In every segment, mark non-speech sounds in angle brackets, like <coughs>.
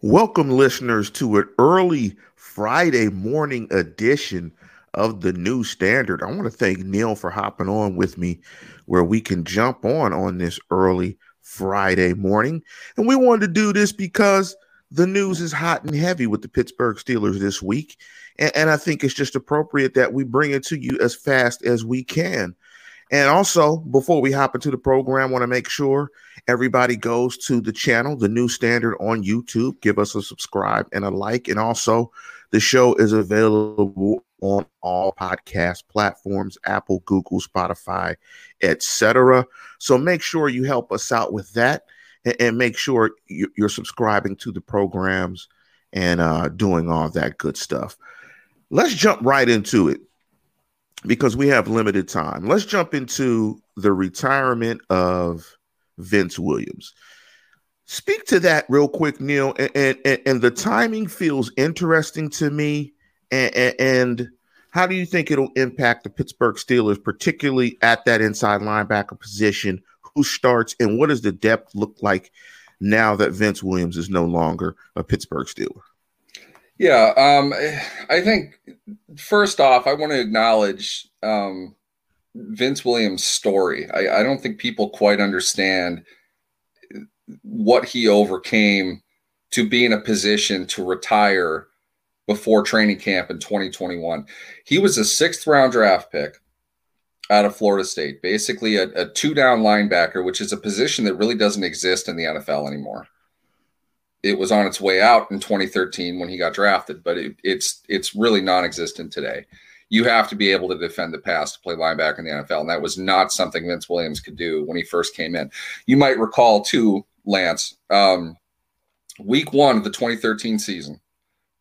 Welcome, listeners, to an early Friday morning edition of the New Standard. I want to thank Neal for hopping on with me where we can jump on on this early Friday morning. And we wanted to do this because the news is hot and heavy with the Pittsburgh Steelers this week. And, and I think it's just appropriate that we bring it to you as fast as we can. And also, before we hop into the program, want to make sure everybody goes to the channel, the new standard on YouTube. Give us a subscribe and a like. And also, the show is available on all podcast platforms Apple, Google, Spotify, etc. So make sure you help us out with that and, and make sure you're subscribing to the programs and uh, doing all that good stuff. Let's jump right into it because we have limited time. Let's jump into the retirement of Vince Williams. Speak to that real quick, Neal. And and, and the timing feels interesting to me. And, and how do you think it'll impact the Pittsburgh Steelers, particularly at that inside linebacker position? Who starts and what does the depth look like now that Vince Williams is no longer a Pittsburgh Steeler? Yeah, um, I think first off, I want to acknowledge um, Vince Williams' story. I, I, don't think people quite understand what he overcame to be in a position to retire before training camp in 2021. He was a sixth round draft pick out of Florida State, basically a, a two down linebacker, which is a position that really doesn't exist in the NFL anymore it was on its way out in 2013 when he got drafted, but it, it's it's really non-existent today. You have to be able to defend the pass to play linebacker in the NFL, and that was not something Vince Williams could do when he first came in. You might recall too, Lance, um, week one of the 2013 season.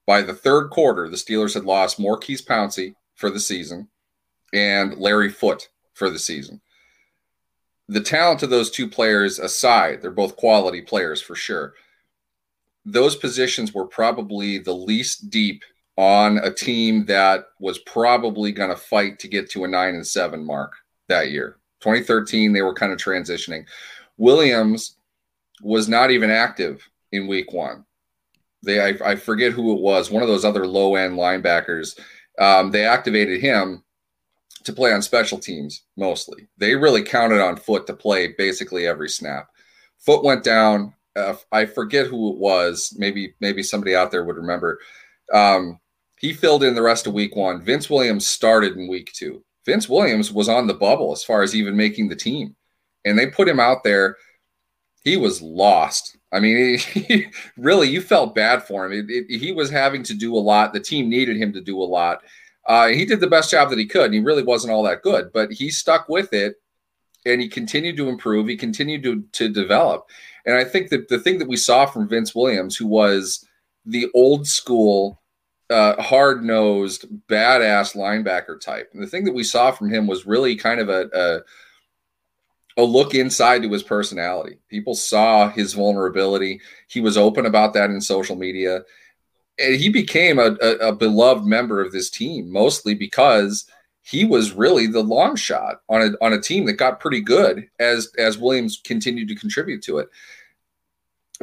By the third quarter, the Steelers had lost Maurkice Pouncey for the season and Larry Foote for the season. The talent of those two players aside, they're both quality players for sure those positions were probably the least deep on a team that was probably going to fight to get to a nine and seven mark that year. 2013, they were kind of transitioning. Williams was not even active in week one. They, I, I forget who it was, one of those other low end linebackers. Um, they activated him to play on special teams mostly. They really counted on Foote to play basically every snap. Foote went down uh, I forget who it was. Maybe maybe somebody out there would remember. Um, he filled in the rest of week one. Vince Williams started in week two. Vince Williams was on the bubble as far as even making the team, and they put him out there. He was lost. I mean, he, <laughs> he, really, you felt bad for him. It, it, he was having to do a lot. The team needed him to do a lot. Uh, he did the best job that he could, and he really wasn't all that good, but he stuck with it and he continued to improve. He continued to, to develop. And I think that the thing that we saw from Vince Williams, who was the old school, uh, hard nosed, badass linebacker type, and the thing that we saw from him was really kind of a, a, a look inside to his personality. People saw his vulnerability. He was open about that in social media. And he became a, a, a beloved member of this team, mostly because he was really the long shot on a on a team that got pretty good as as Williams continued to contribute to it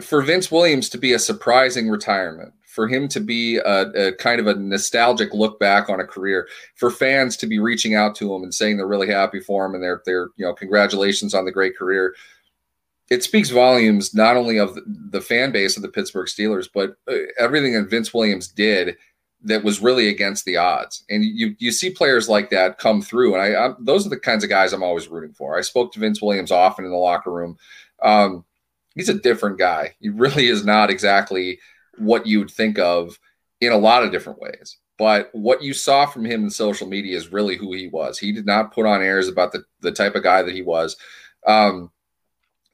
for Vince Williams to be a surprising retirement, for him to be a, a, kind of a nostalgic look back on a career, for fans to be reaching out to him and saying they're really happy for him and they're they're you know congratulations on the great career. It speaks volumes not only of the, fan base of the Pittsburgh Steelers, but uh, everything that Vince Williams did that was really against the odds. And you you see players like that come through, and I, I those are the kinds of guys I'm always rooting for. I spoke to Vince Williams often in the locker room. Um, he's a different guy. He really is not exactly what you'd think of in a lot of different ways. But what you saw from him in social media is really who he was. He did not put on airs about the, the type of guy that he was. Um,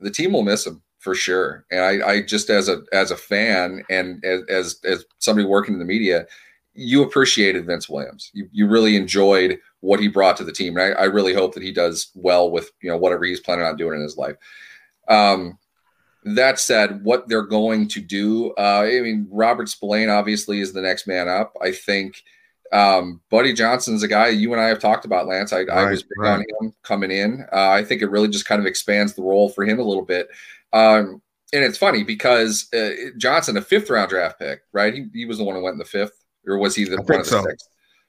the team will miss him for sure. And I, I just as a as a fan and as, as as somebody working in the media, you appreciated Vince Williams. You you really enjoyed what he brought to the team. And I, I really hope that he does well with you know whatever he's planning on doing in his life. Um, that said, what they're going to do, uh, I mean, Robert Spillane obviously is the next man up. I think um, Buddy Johnson's a guy you and I have talked about, Lance. I, right, I was big right. on him coming in. Uh, I think it really just kind of expands the role for him a little bit. Um, and it's funny because uh, Johnson, a fifth round draft pick, right? He, he was the one who went in the fifth, or was he the one of the so. sixth?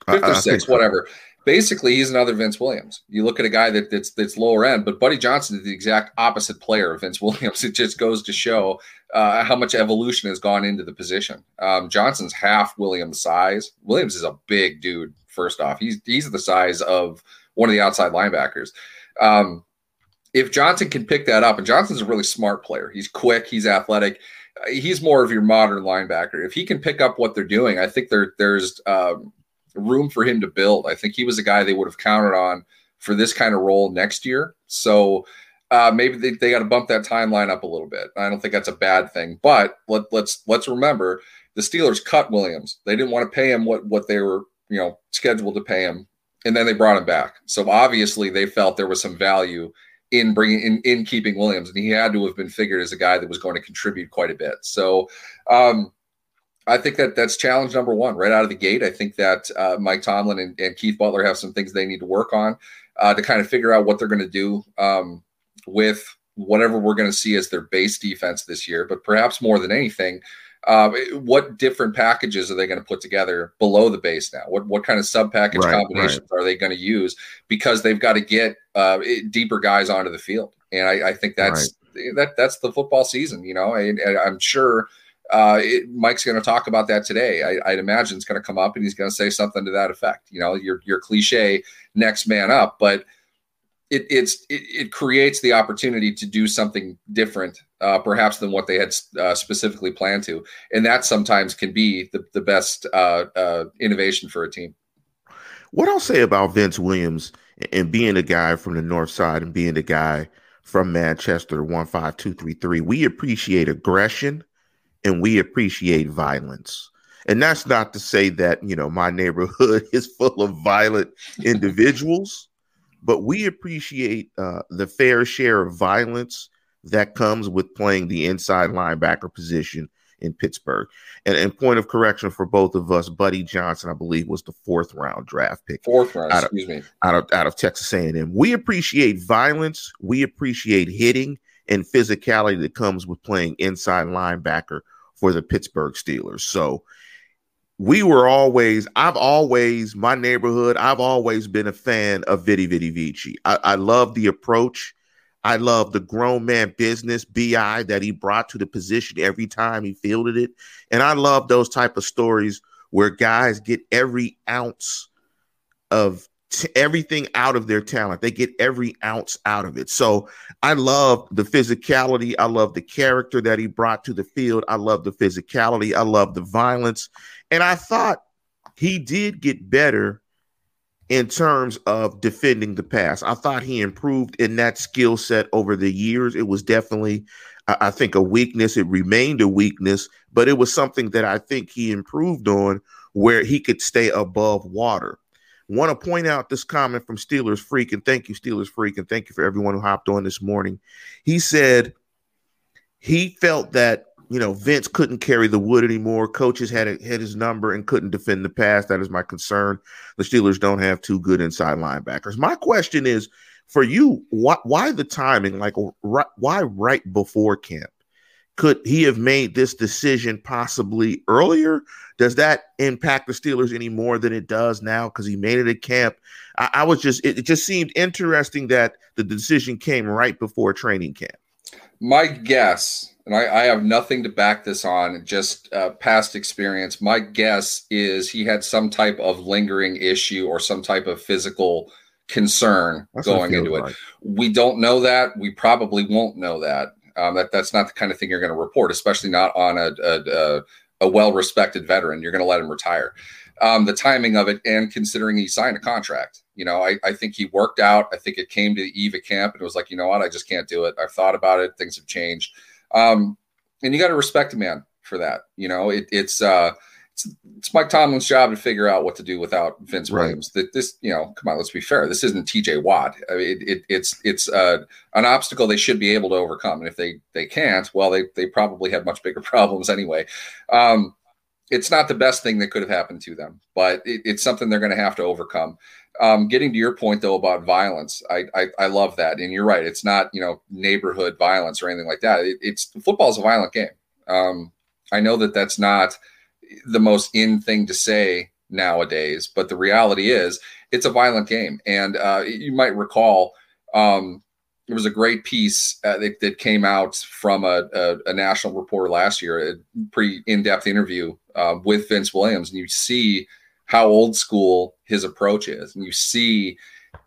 Fifth I, or sixth, whatever. So. Basically, he's another Vince Williams. You look at a guy that, that's that's lower end, but Buddy Johnson is the exact opposite player of Vince <laughs> Williams. It just goes to show uh, how much evolution has gone into the position. Um, Johnson's half Williams' size. Williams is a big dude. First off, he's he's the size of one of the outside linebackers. Um, if Johnson can pick that up, and Johnson's a really smart player, he's quick, he's athletic, he's more of your modern linebacker. If he can pick up what they're doing, I think there there's um, room for him to build. I think he was a guy they would have counted on for this kind of role next year. So uh, maybe they, they got to bump that timeline up a little bit. I don't think that's a bad thing. But let, let's let's remember the Steelers cut Williams. They didn't want to pay him what what they were you know scheduled to pay him, and then they brought him back. So obviously they felt there was some value in bringing in, in keeping Williams, and he had to have been figured as a guy that was going to contribute quite a bit. So um, I think that that's challenge number one right out of the gate. I think that uh, Mike Tomlin and, and, Keith Butler have some things they need to work on uh, to kind of figure out what they're going to do um, with whatever we're going to see as their base defense this year. But perhaps more than anything, uh, what different packages are they going to put together below the base now? What what kind of sub package right, combinations right. are they going to use? Because they've got to get uh, deeper guys onto the field, and I, I think that's right. that that's the football season. You know, and, and I'm sure uh, it, Mike's going to talk about that today. I, would imagine it's going to come up, and he's going to say something to that effect. You know, your your cliche next man up, but it, it's it, it, creates the opportunity to do something different, uh, perhaps than what they had uh, specifically planned to, and that sometimes can be the the best uh, uh, innovation for a team. What I'll say about Vince Williams and being a guy from the North Side and being a guy from Manchester, one five two three three, we appreciate aggression and we appreciate violence. And that's not to say that you know my neighborhood <laughs> is full of violent individuals but we appreciate uh, the fair share of violence that comes with playing the inside linebacker position in Pittsburgh. And, and point of correction for both of us, Buddy Johnson, I believe, was the fourth round draft pick. Fourth round, out of, excuse me. Out of, out of Texas A&M. We appreciate violence. We appreciate hitting and physicality that comes with playing inside linebacker for the Pittsburgh Steelers. So we were always, I've always, my neighborhood, I've always been a fan of Veni Vidi Vici. I, I love the approach. I love the grown man business BI that he brought to the position every time he fielded it. And I love those type of stories where guys get every ounce of t- everything out of their talent. They get every ounce out of it. So I love the physicality. I love the character that he brought to the field. I love the physicality. I love the violence. And I thought he did get better in terms of defending the pass. I thought he improved in that skill set over the years. It was definitely, I think, a weakness. It remained a weakness, but it was something that I think he improved on where he could stay above water. Want to point out this comment from Steelers Freak, and thank you, Steelers Freak, and thank you for everyone who hopped on this morning. He said he felt that you know, Vince couldn't carry the wood anymore. Coaches had a, had his number and couldn't defend the pass. That is my concern. The Steelers don't have two good inside linebackers. My question is for you: why, why the timing? Like, why right before camp? Could he have made this decision possibly earlier? Does that impact the Steelers any more than it does now because he made it at camp? I, I was just it, it just seemed interesting that the decision came right before training camp. My guess and I, I, have nothing to back this on, just uh, past experience. My guess is he had some type of lingering issue or some type of physical concern that's going into like. it. We don't know that. We probably won't know that. Um, that that's not the kind of thing you're going to report, especially not on a, a, a, a well-respected veteran. You're going to let him retire. Um, the timing of it, and considering he signed a contract, you know, I, I think he worked out. I think it came to the eve of camp, and it was like, you know what, I just can't do it. I've thought about it. Things have changed um, and you got to respect a man for that. You know, it, it's uh, it's, it's Mike Tomlin's job to figure out what to do without Vince right. Williams. That this, you know, come on, let's be fair. This isn't T.J. Watt. I mean, it, it, it's it's uh, an obstacle they should be able to overcome. And if they they can't, well, they they probably have much bigger <laughs> problems anyway. Um, it's not the best thing that could have happened to them, but it, it's something they're going to have to overcome. Um, getting to your point though about violence, I, I, I love that, and you're right. It's not you know neighborhood violence or anything like that. It, it's football is a violent game. Um, I know that that's not the most in thing to say nowadays, but the reality is it's a violent game, and uh, you might recall. Um, there was a great piece uh, that, that, came out from a, a, a, national reporter last year, a pretty in-depth interview uh, with Vince Williams, and you see how old school his approach is, and you see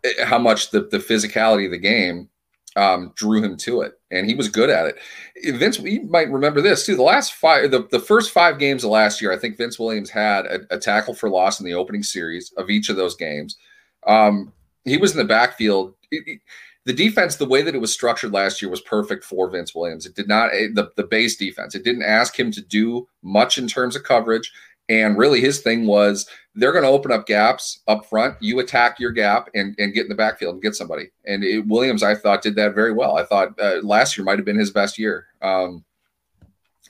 eh, how much the, the physicality of the game um, drew him to it, and he was good at it. Vince, you might remember this too. The last five, the, the first five games of last year, I think Vince Williams had a, a tackle for loss in the opening series of each of those games. Um, he was in the backfield. It, it, the defense, the way that it was structured last year, was perfect for Vince Williams. It did not eh, the the base defense. It didn't ask him to do much in terms of coverage. And really, his thing was they're going to open up gaps up front. You attack your gap and, and get in the backfield and get somebody. And it, Williams, I thought, did that very well. I thought uh, last year might have been his best year. Um,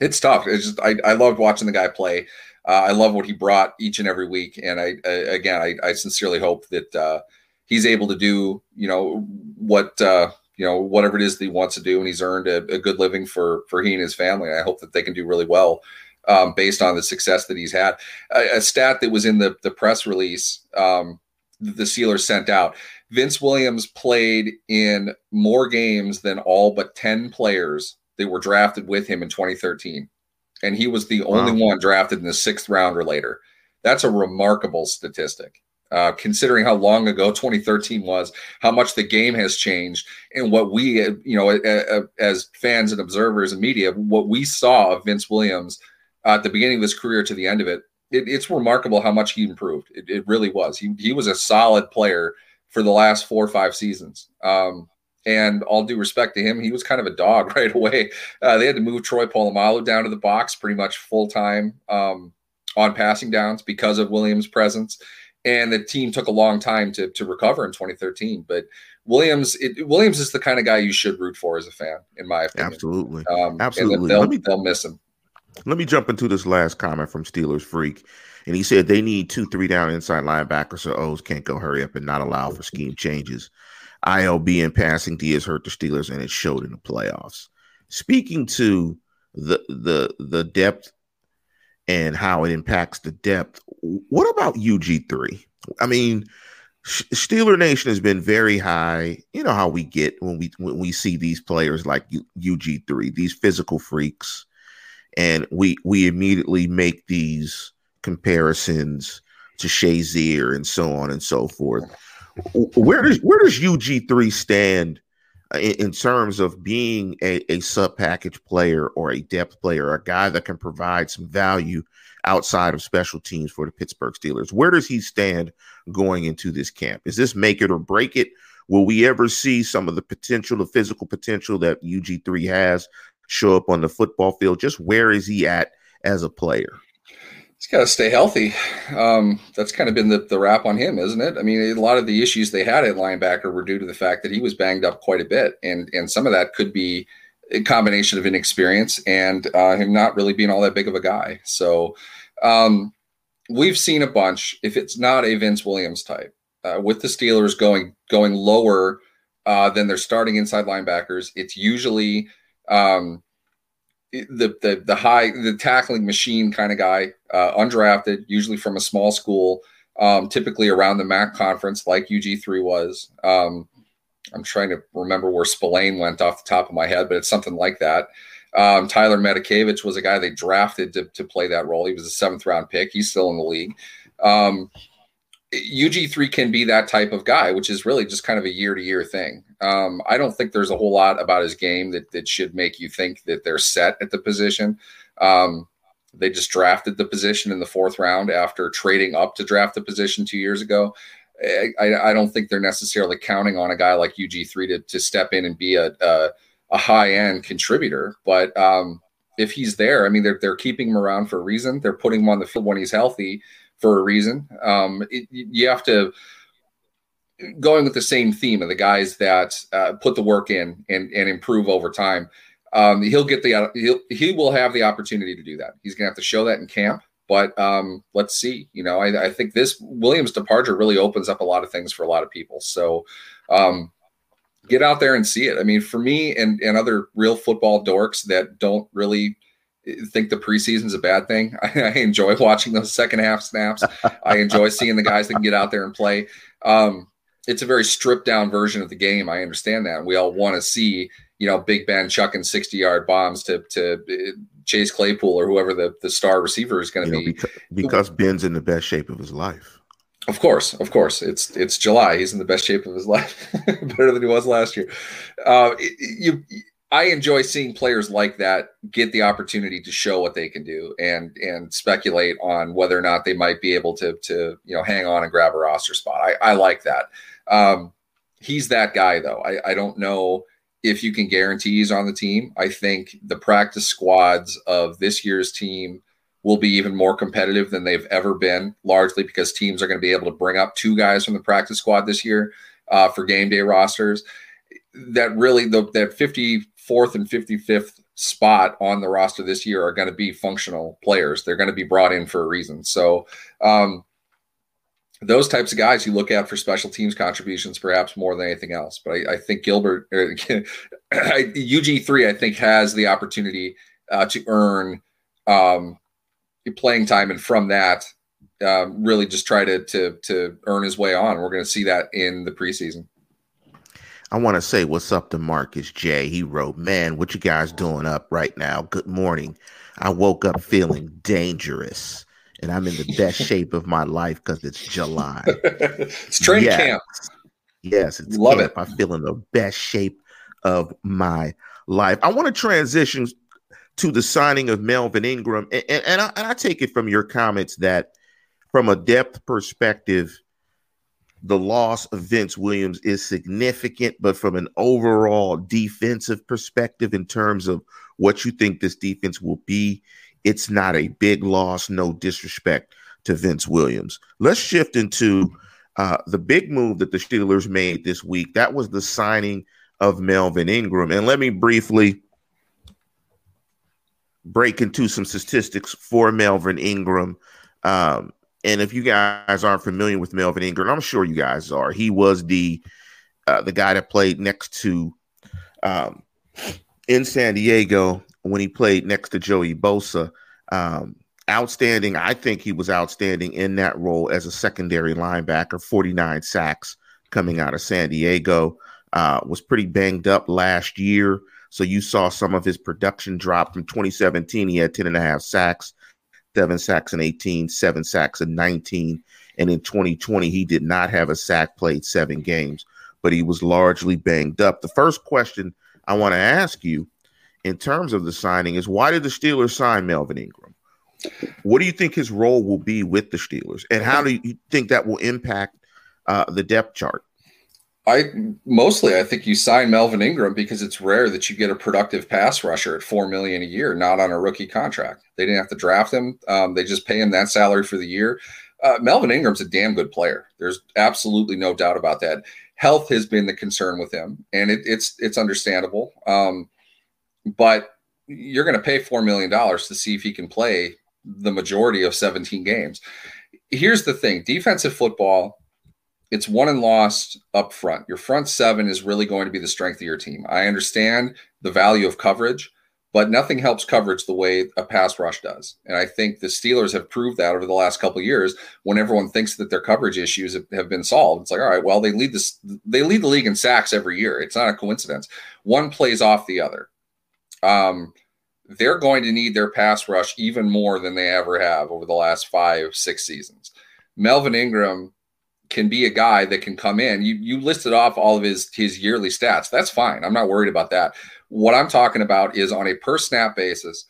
it's tough. It's just I, I loved watching the guy play. Uh, I love what he brought each and every week. And I, I again, I, I sincerely hope that uh, he's able to do, you know, what uh, you know, whatever it is that he wants to do, and he's earned a, a good living for for he and his family. I hope that they can do really well um, based on the success that he's had. A, a, stat that was in the the press release um, the Steelers sent out: Vince Williams played in more games than all but ten players that were drafted with him in 2013, and he was the only one drafted in the sixth round or later. That's a remarkable statistic uh, considering how long ago 2013 was, how much the game has changed, and what we, you know, as fans and observers and media, what we saw of Vince Williams at the beginning of his career to the end of it, it it's remarkable how much he improved. It, it, really was. He, he was a solid player for the last four or five seasons. Um, and all due respect to him, he was kind of a dog <laughs> right away. Uh, they had to move Troy Polamalu down to the box pretty much full time um, on passing downs because of Williams' presence and the team took a long time to to recover in 2013. But Williams, it, Williams is the kind of guy you should root for as a fan, in my opinion. Absolutely, um, absolutely. They'll, me, they'll miss him. Let me jump into this last comment from Steelers Freak, and he said they need two three down inside linebackers so O's can't go hurry up and not allow for scheme changes. ILB and passing D has hurt the Steelers, and it showed in the playoffs. Speaking to the the the depth and how it impacts the depth. What about UG3? I mean, Steeler Nation has been very high. You know how we get when we when we see these players like UG3, these physical freaks, and we we immediately make these comparisons to Shazier and so on and so forth. Where does where does UG3 stand uh, in, in terms of being a, a sub package player or a depth player, a guy that can provide some value outside of special teams for the Pittsburgh Steelers. Where does he stand going into this camp? Is this make it or break it? Will we ever see some of the potential, the physical potential that UG3 has show up on the football field? Just where is he at as a player? he's got to stay healthy. Um, that's kind of been the, the wrap on him, isn't it? I mean, a lot of the issues they had at linebacker were due to the fact that he was banged up quite a bit, and and some of that could be a combination of inexperience and uh, him not really being all that big of a guy. So um, we've seen a bunch. If it's not a Vince Williams type, uh, with the Steelers going going lower uh, than their starting inside linebackers, it's usually um, the the the high the tackling machine kind of guy, uh, undrafted, usually from a small school, um, typically around the MAC conference, like UG three was. Um, I'm trying to remember where Spillane went off the top of my head, but it's something like that. Um, Tyler Matakevich was a guy they drafted to, to play that role. He was a seventh round pick. He's still in the league. Um, UG3 can be that type of guy, which is really just kind of a year to year thing. Um, I don't think there's a whole lot about his game that, that should make you think that they're set at the position. Um, they just drafted the position in the fourth round after trading up to draft the position two years ago. I, I don't think they're necessarily counting on a guy like UG3 to, to step in and be a, a, a high end contributor. But um, if he's there, I mean, they're, they're keeping him around for a reason. They're putting him on the field when he's healthy for a reason. Um, it, you have to going with the same theme of the guys that uh, put the work in and, and improve over time. Um, he'll get the he'll, he will have the opportunity to do that. He's gonna have to show that in camp. But um, let's see. You know, I, I, think this Williams departure really opens up a lot of things for a lot of people. So um, get out there and see it. I mean, for me and and other real football dorks that don't really think the preseason's a bad thing. I, <laughs> I enjoy watching those second half snaps. I enjoy seeing the guys that can get out there and play. Um, it's a very stripped down version of the game. I understand that. We all want to see, you know, Big Ben chucking 60 yard bombs to, to uh, Chase Claypool or whoever the, the star receiver is going to be. Because, because Ben's in the best shape of his life. Of course, of course. It's it's July. He's in the best shape of his life, <laughs> better than he was last year. Uh, you, I enjoy seeing players like that get the opportunity to show what they can do and and speculate on whether or not they might be able to to you know hang on and grab a roster spot. I, I like that. Um, he's that guy, though. I, I don't know if you can guarantee he's on the team. I think the practice squads of this year's team will be even more competitive than they've ever been, largely because teams are going to be able to bring up two guys from the practice squad this year uh, for game day rosters. That really, the, that 54th and 55th spot on the roster this year are going to be functional players. They're going to be brought in for a reason. So, um, those types of guys you look at for special teams contributions, perhaps more than anything else. But I, I think Gilbert, er, UG3, <laughs> I think has the opportunity uh, to earn um, playing time, and from that, um, really just try to to to earn his way on. We're going to see that in the preseason. I want to say what's up to Marcus J. He wrote, "Man, what you guys doing up right now? Good morning. I woke up feeling dangerous." and I'm in the best <laughs> shape of my life because it's July. <laughs> it's training yes. camp. Yes, it's love camp. it. I feel in the best shape of my life. I want to transition to the signing of Melvin Ingram, and, and, and, I, and I take it from your comments that, from a depth perspective, the loss of Vince Williams is significant, but from an overall defensive perspective, in terms of what you think this defense will be, it's not a big loss. No disrespect to Vince Williams. Let's shift into uh, the big move that the Steelers made this week. That was the signing of Melvin Ingram. And let me briefly break into some statistics for Melvin Ingram. Um, and if you guys aren't familiar with Melvin Ingram, I'm sure you guys are. He was the uh, the guy that played next to um, in San Diego when he played next to Joey Bosa. Um, outstanding. I think he was outstanding in that role as a secondary linebacker, 49 sacks coming out of San Diego. Uh, was pretty banged up last year. So you saw some of his production drop from 2017. He had 10 and a half sacks, seven sacks in 18, seven sacks in 19. And in 2020, he did not have a sack, played seven games, but he was largely banged up. The first question I want to ask you in terms of the signing is why did the Steelers sign Melvin Ingram? What do you think his role will be with the Steelers, and how do you think that will impact uh, the depth chart? I mostly I think you sign Melvin Ingram because it's rare that you get a productive pass rusher at four million a year, not on a rookie contract. They didn't have to draft him; um, they just pay him that salary for the year. Uh, Melvin Ingram's a damn good player. There's absolutely no doubt about that. Health has been the concern with him, and it, it's it's understandable. Um, but you're going to pay $4 million to see if he can play the majority of 17 games. Here's the thing defensive football, it's won and lost up front. Your front seven is really going to be the strength of your team. I understand the value of coverage, but nothing helps coverage the way a pass rush does. And I think the Steelers have proved that over the last couple years when everyone thinks that their coverage issues have, have been solved. It's like, all right, well, they lead this, they lead the league in sacks every year. It's not a coincidence. One plays off the other um, they're going to need their pass rush even more than they ever have over the last five, six seasons. Melvin Ingram can be a guy that can come in. You you listed off all of his his yearly stats. That's fine. I'm not worried about that. What I'm talking about is on a per snap basis,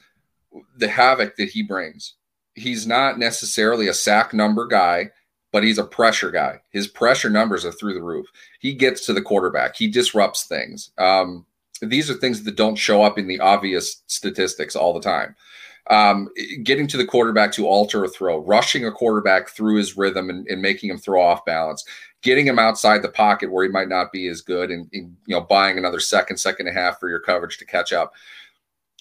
the havoc that he brings. He's not necessarily a sack number guy, but he's a pressure guy. His pressure numbers are through the roof. He gets to the quarterback. He disrupts things. Um, these are things that don't show up in the obvious statistics all the time. Um, getting to the quarterback to alter a throw, rushing a quarterback through his rhythm and, and, making him throw off balance, getting him outside the pocket where he might not be as good, and, and, you know buying another second, second and a half for your coverage to catch up.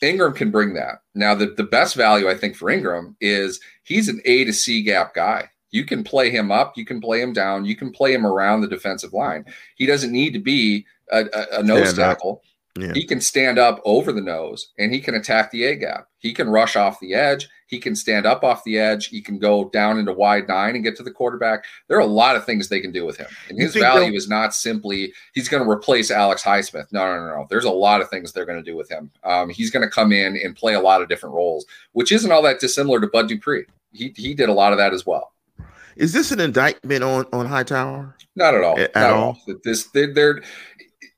Ingram can bring that. Now, the, the best value I think for Ingram is he's an A to C gap guy. You can play him up, you can play him down, you can play him around the defensive line. He doesn't need to be a, a, a nose tackle. Yeah. He can stand up over the nose and he can attack the A gap. He can rush off the edge. He can stand up off the edge. He can go down into wide nine and get to the quarterback. There are a lot of things they can do with him. And his value is not simply he's going to replace Alex Highsmith. No, no, no, no. There's a lot of things they're going to do with him. Um, he's going to come in and play a lot of different roles, which isn't all that dissimilar to Bud Dupree. He, he did a lot of that as well. Is this an indictment on on Hightower? Not at all. At, at all. all. This they're, they're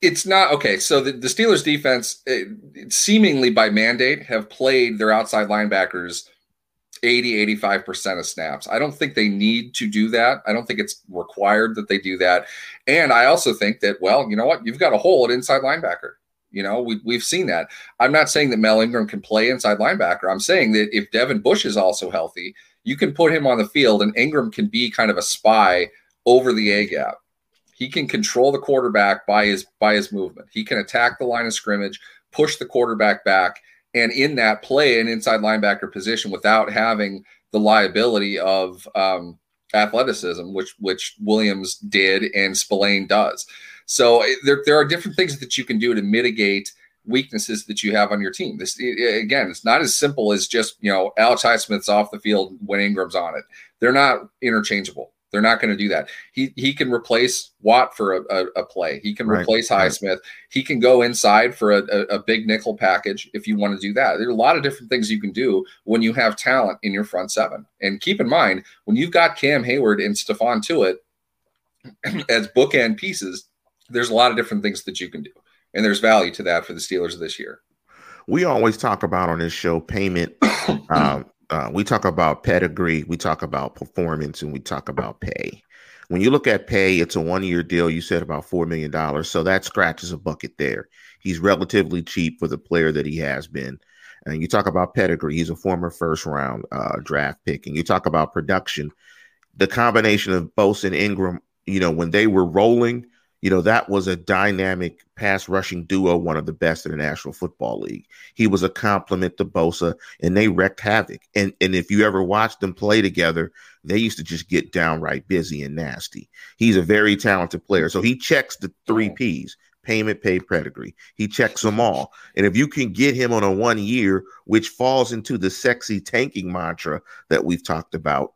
it's not okay. So the, the Steelers defense, it, it seemingly by mandate, have played their outside linebackers 80, 85% of snaps. I don't think they need to do that. I don't think it's required that they do that. And I also think that, well, you know what? You've got a hole at inside linebacker. You know, we, we've seen that. I'm not saying that Mel Ingram can play inside linebacker. I'm saying that if Devin Bush is also healthy, you can put him on the field and Ingram can be kind of a spy over the A gap. He can control the quarterback by his by his movement. He can attack the line of scrimmage, push the quarterback back, and in that play an inside linebacker position without having the liability of um, athleticism, which which Williams did and Spillane does. So eh, there, there are different things that you can do to mitigate weaknesses that you have on your team. This again, it's not as simple as just you know Alex Highsmith's off the field when Ingram's on it. They're not interchangeable. They're not going to do that. He he can replace Watt for a, a, a play. He can right, replace Highsmith. Right. He can go inside for a, a, big nickel package if you want to do that. There are a lot of different things you can do when you have talent in your front seven. And keep in mind, when you've got Cam Heyward and Stephon Tuitt <clears throat> as bookend pieces, there's a lot of different things that you can do. And there's value to that for the Steelers this year. We always talk about on this show payment <coughs> um, uh, we talk about pedigree, we talk about performance, and we talk about pay. When you look at pay, it's a one year deal. You said about $4 million. So that scratches a bucket there. He's relatively cheap for the player that he has been. And you talk about pedigree, he's a former first round uh, draft pick. And you talk about production, the combination of Bosa and Ingram, you know, when they were rolling, you know, that was a dynamic pass rushing duo, one of the best in the National Football League. He was a compliment to Bosa, and they wrecked havoc. And and if you ever watched them play together, they used to just get downright busy and nasty. He's a very talented player. So he checks the three P's payment, pay, pedigree. He checks them all. And if you can get him on a one year, which falls into the sexy tanking mantra that we've talked about,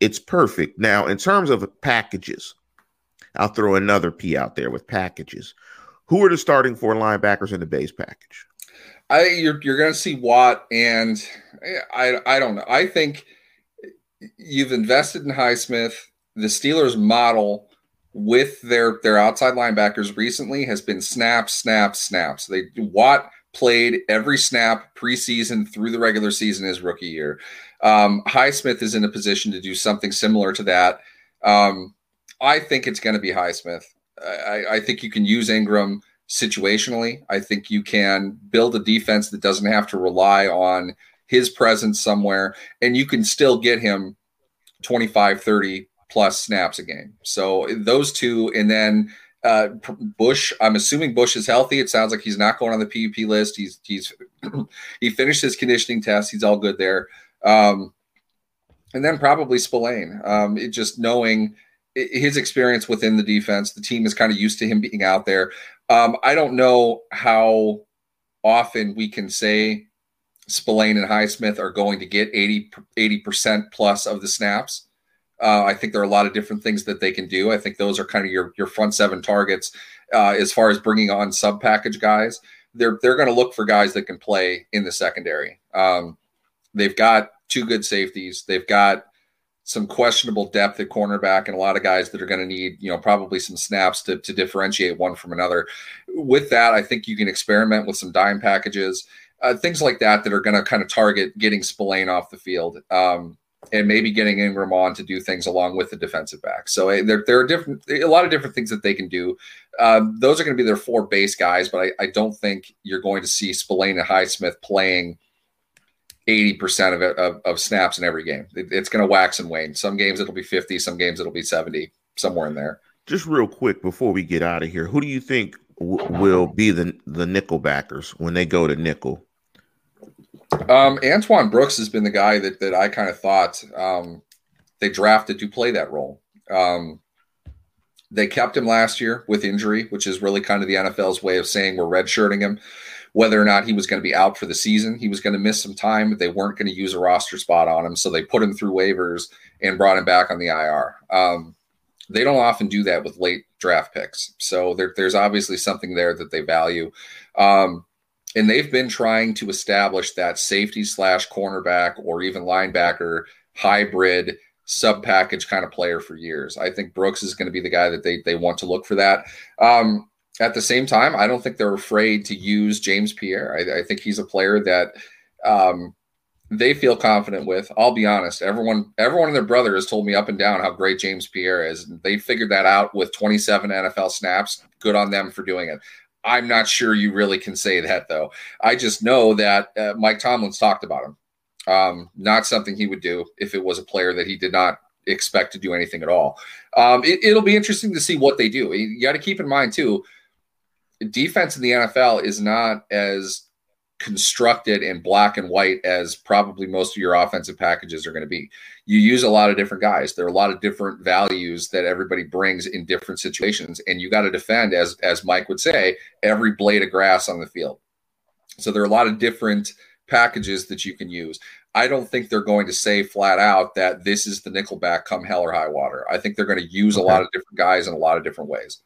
it's perfect. Now, in terms of packages, I'll throw another P out there with packages. Who are the starting four linebackers in the base package? I you're you're going to see Watt and I I don't know. I think you've invested in Highsmith. The Steelers model with their their outside linebackers recently has been snap, snap, snaps. They Watt played every snap preseason through the regular season his rookie year. Um, Highsmith is in a position to do something similar to that. Um, I think it's going to be Highsmith. I, I think you can use Ingram situationally. I think you can build a defense that doesn't have to rely on his presence somewhere, and you can still get him 25, 30 plus snaps a game. So those two, and then uh, Bush. I'm assuming Bush is healthy. It sounds like he's not going on the PUP list. He's he's <clears throat> he finished his conditioning test. He's all good there. Um, and then probably Spillane. Um, it just knowing his experience within the defense. The team is kind of used to him being out there. Um, I don't know how often we can say Spillane and Highsmith are going to get 80 percent plus of the snaps. Uh, I think there are a lot of different things that they can do. I think those are kind of your your front seven targets uh, as far as bringing on sub package guys. They're they're going to look for guys that can play in the secondary. Um, they've got two good safeties. They've got some questionable depth at cornerback and a lot of guys that are going to need, you know, probably some snaps to, to differentiate one from another. With that, I think you can experiment with some dime packages, uh, things like that that are going to kind of target getting Spillane off the field um, and maybe getting Ingram on to do things along with the defensive back. So uh, there, there are different, a lot of different things that they can do. Um, those are going to be their four base guys, but I, I don't think you're going to see Spillane and Highsmith playing – 80% of it of, of snaps in every game. It, it's going to wax and wane. Some games it'll be 50, some games it'll be 70, somewhere in there. Just real quick before we get out of here, who do you think w- will be the the nickel backers when they go to nickel? Um, Antoine Brooks has been the guy that that I kind of thought um, they drafted to play that role. Um, they kept him last year with injury, which is really kind of the NFL's way of saying we're redshirting him. Whether or not he was going to be out for the season, he was going to miss some time, they weren't going to use a roster spot on him. So they put him through waivers and brought him back on the IR. Um, they don't often do that with late draft picks. So there, there's obviously something there that they value. Um, and they've been trying to establish that safety slash cornerback or even linebacker hybrid sub package kind of player for years. I think Brooks is going to be the guy that they they want to look for that. Um, at the same time, I don't think they're afraid to use James Pierre. I, I think he's a player that um, they feel confident with. I'll be honest. Everyone, everyone and their brother has told me up and down how great James Pierre is. They figured that out with 27 NFL snaps. Good on them for doing it. I'm not sure you really can say that though. I just know that uh, Mike Tomlin's talked about him. Um, not something he would do if it was a player that he did not expect to do anything at all. Um, it, will be interesting to see what they do. You got to keep in mind too, defense in the NFL is not as constructed in black and white as probably most of your offensive packages are going to be. You use a lot of different guys. There are a lot of different values that everybody brings in different situations, and you got to defend, as as Mike would say, every blade of grass on the field. So there are a lot of different packages that you can use. I don't think they're going to say flat out that this is the nickelback come hell or high water. I think they're going to use okay. a lot of different guys in a lot of different ways.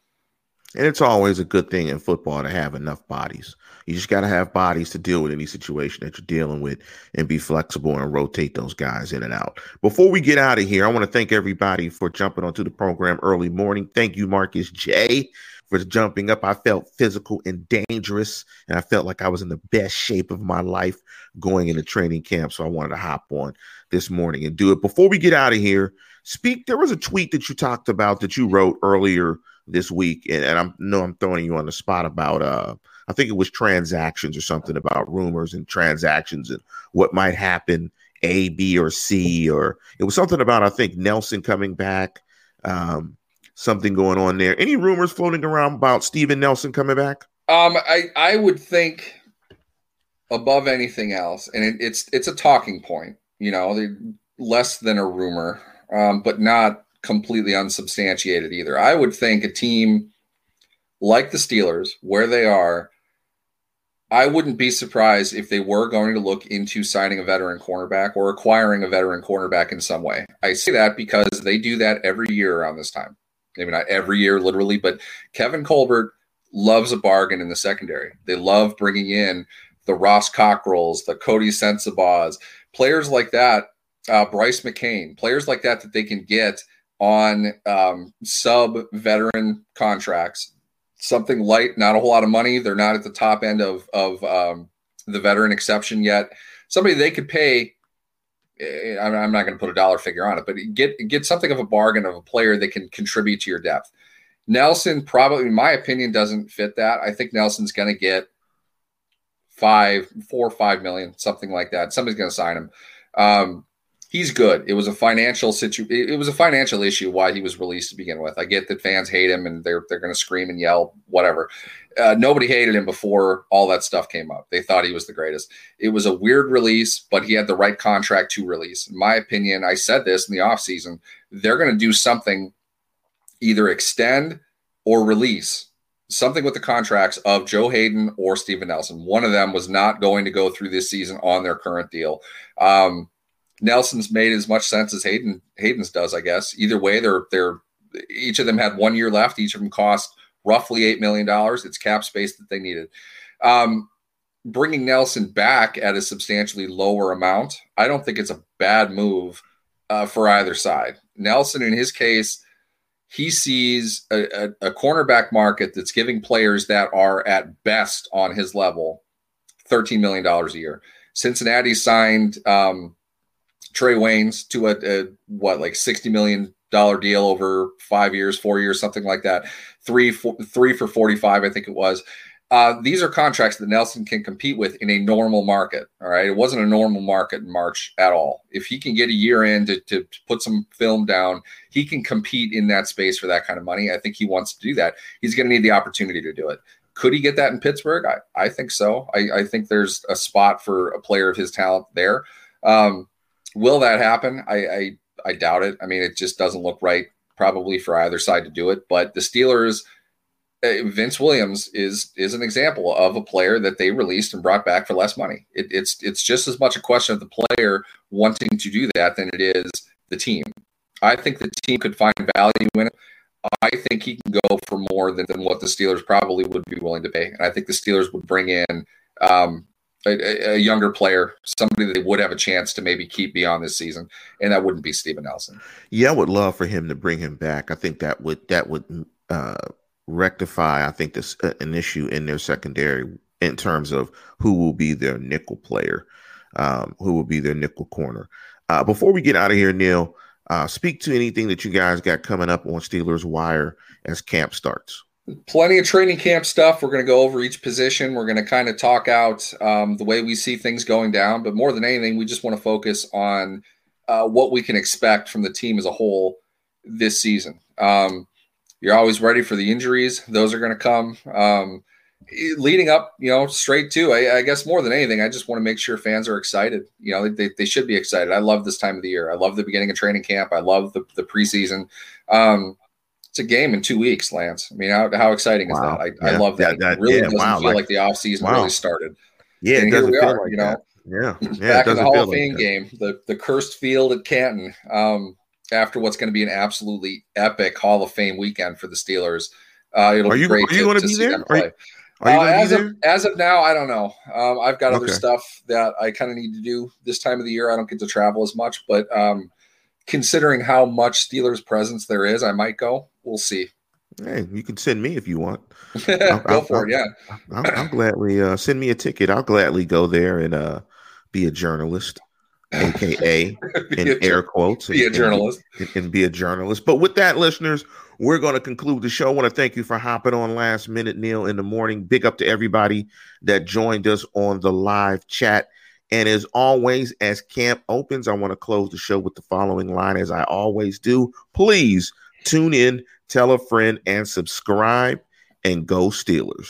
And it's always a good thing in football to have enough bodies. You just got to have bodies to deal with any situation that you're dealing with and be flexible and rotate those guys in and out. Before we get out of here, I want to thank everybody for jumping onto the program early morning. Thank you, Marcus J for jumping up. I felt physical and dangerous, and I felt like I was in the best shape of my life going into training camp. So I wanted to hop on this morning and do it. Before we get out of here, speak. There was a tweet that you talked about that you wrote earlier this week, and, and I know I'm throwing you on the spot about uh I think it was transactions or something about rumors and transactions and what might happen A, B, or C, or it was something about I think Nelson coming back. Um, something going on there. Any rumors floating around about Steven Nelson coming back? Um, I I would think above anything else, and it, it's it's a talking point. You know, less than a rumor, um, but not completely unsubstantiated either. I would think a team like the Steelers, where they are, I wouldn't be surprised if they were going to look into signing a veteran cornerback or acquiring a veteran cornerback in some way. I say that because they do that every year around this time maybe not every year literally, but Kevin Colbert loves a bargain in the secondary. They love bringing in the Ross Cockrells, the Coty Sensabaugh, players like that, uh, Brice McCain, players like that that they can get on um, sub veteran contracts. Something light, not a whole lot of money. They're not at the top end of of um, the veteran exception yet. Somebody they could pay Eh, I'm not going to put a dollar figure on it, but get get something of a bargain of a player that can contribute to your depth. Nelson probably, in my opinion, doesn't fit that. I think Nelson's going to get five, four, five million, something like that. Somebody's going to sign him. Um, he's good. It was a financial situ. It was a financial issue why he was released to begin with. I get that fans hate him and they're they're going to scream and yell, whatever. Uh, nobody hated him before all that stuff came up. They thought he was the greatest. It was a weird release, but he had the right contract to release. In my opinion, I said this in the offseason, they're going to do something, either extend or release something with the contracts of Joe Haden or Steven Nelson. One of them was not going to go through this season on their current deal. Um, Nelson's made as much sense as Haden Haden's does, I guess. Either way, they're they're each of them had one year left. Each of them cost roughly eight million dollars. It's cap space that they needed. Um, bringing Nelson back at a substantially lower amount, I don't think it's a bad move uh, for either side. Nelson, in his case, he sees a, a, a cornerback market that's giving players that are at best on his level $13 million a year. Cincinnati signed um, Trae Waynes to a, a what like sixty million dollar deal over five years, four years, something like that. Three, four, three for forty five, I think it was. Uh, these are contracts that Nelson can compete with in a normal market. All right, it wasn't a normal market in March at all. If he can get a year in to, to, to put some film down, he can compete in that space for that kind of money. I think he wants to do that. He's going to need the opportunity to do it. could he get that in Pittsburgh? I, I think so. I, I think there's a spot for a player of his talent there. Um, will that happen? I, I I doubt it. I mean, it just doesn't look right probably for either side to do it. But the Steelers, uh, Vince Williams is is an example of a player that they released and brought back for less money. It, it's it's just as much a question of the player wanting to do that than it is the team. I think the team could find value in it. I think he can go for more than, than what the Steelers probably would be willing to pay. And I think the Steelers would bring in um, a, a, younger player, somebody that they would have a chance to maybe keep beyond this season, and that wouldn't be Steven Nelson. Yeah, I would love for him to bring him back. I think that would that would uh, rectify, I think, this uh, an issue in their secondary in terms of who will be their nickel player, um, who will be their nickel corner. Uh, before we get out of here, Neal, uh, speak to anything that you guys got coming up on Steelers Wire as camp starts plenty of training camp stuff. We're going to go over each position. We're going to kind of talk out um, the way we see things going down. But more than anything, we just want to focus on uh, what we can expect from the team as a whole this season. Um, you're always ready for the injuries; those are going to come. Um, leading up, you know, straight to, I, I, guess more than anything, I just want to make sure fans are excited. You know, they, they should be excited. I love this time of the year. I love the beginning of training camp. I love the, the preseason. Um, it's a game in two weeks, Lance. I mean, how, how exciting is that? I, yeah. I love that. that, that it really yeah, doesn't wow. feel like, like the offseason wow. really started. Yeah, and here we are, like you know. That. Yeah, yeah back in the Hall of Fame like game, the the cursed field at Canton. Um, after what's going to be an absolutely epic Hall of Fame weekend for the Steelers. Uh, it'll are you, be great are you to, to, to see them play. Are, are uh, as of as of now, I don't know. Um, I've got okay. other stuff that I kind of need to do this time of the year. I don't get to travel as much, but um, considering how much Steelers presence there is, I might go. We'll see. Hey, you can send me if you want. <laughs> I'll, go I'll, for I'll, it. Yeah, I'll, I'll gladly uh, send me a ticket. I'll gladly go there and uh, be a journalist, aka <laughs> in air quotes, be and, a journalist and, and, be a journalist. But with that, listeners, we're going to conclude the show. I want to thank you for hopping on last minute, Neal, in the morning. Big up to everybody that joined us on the live chat. And as always, as camp opens, I want to close the show with the following line, as I always do. Please tune in tell a friend, and subscribe, and go Steelers.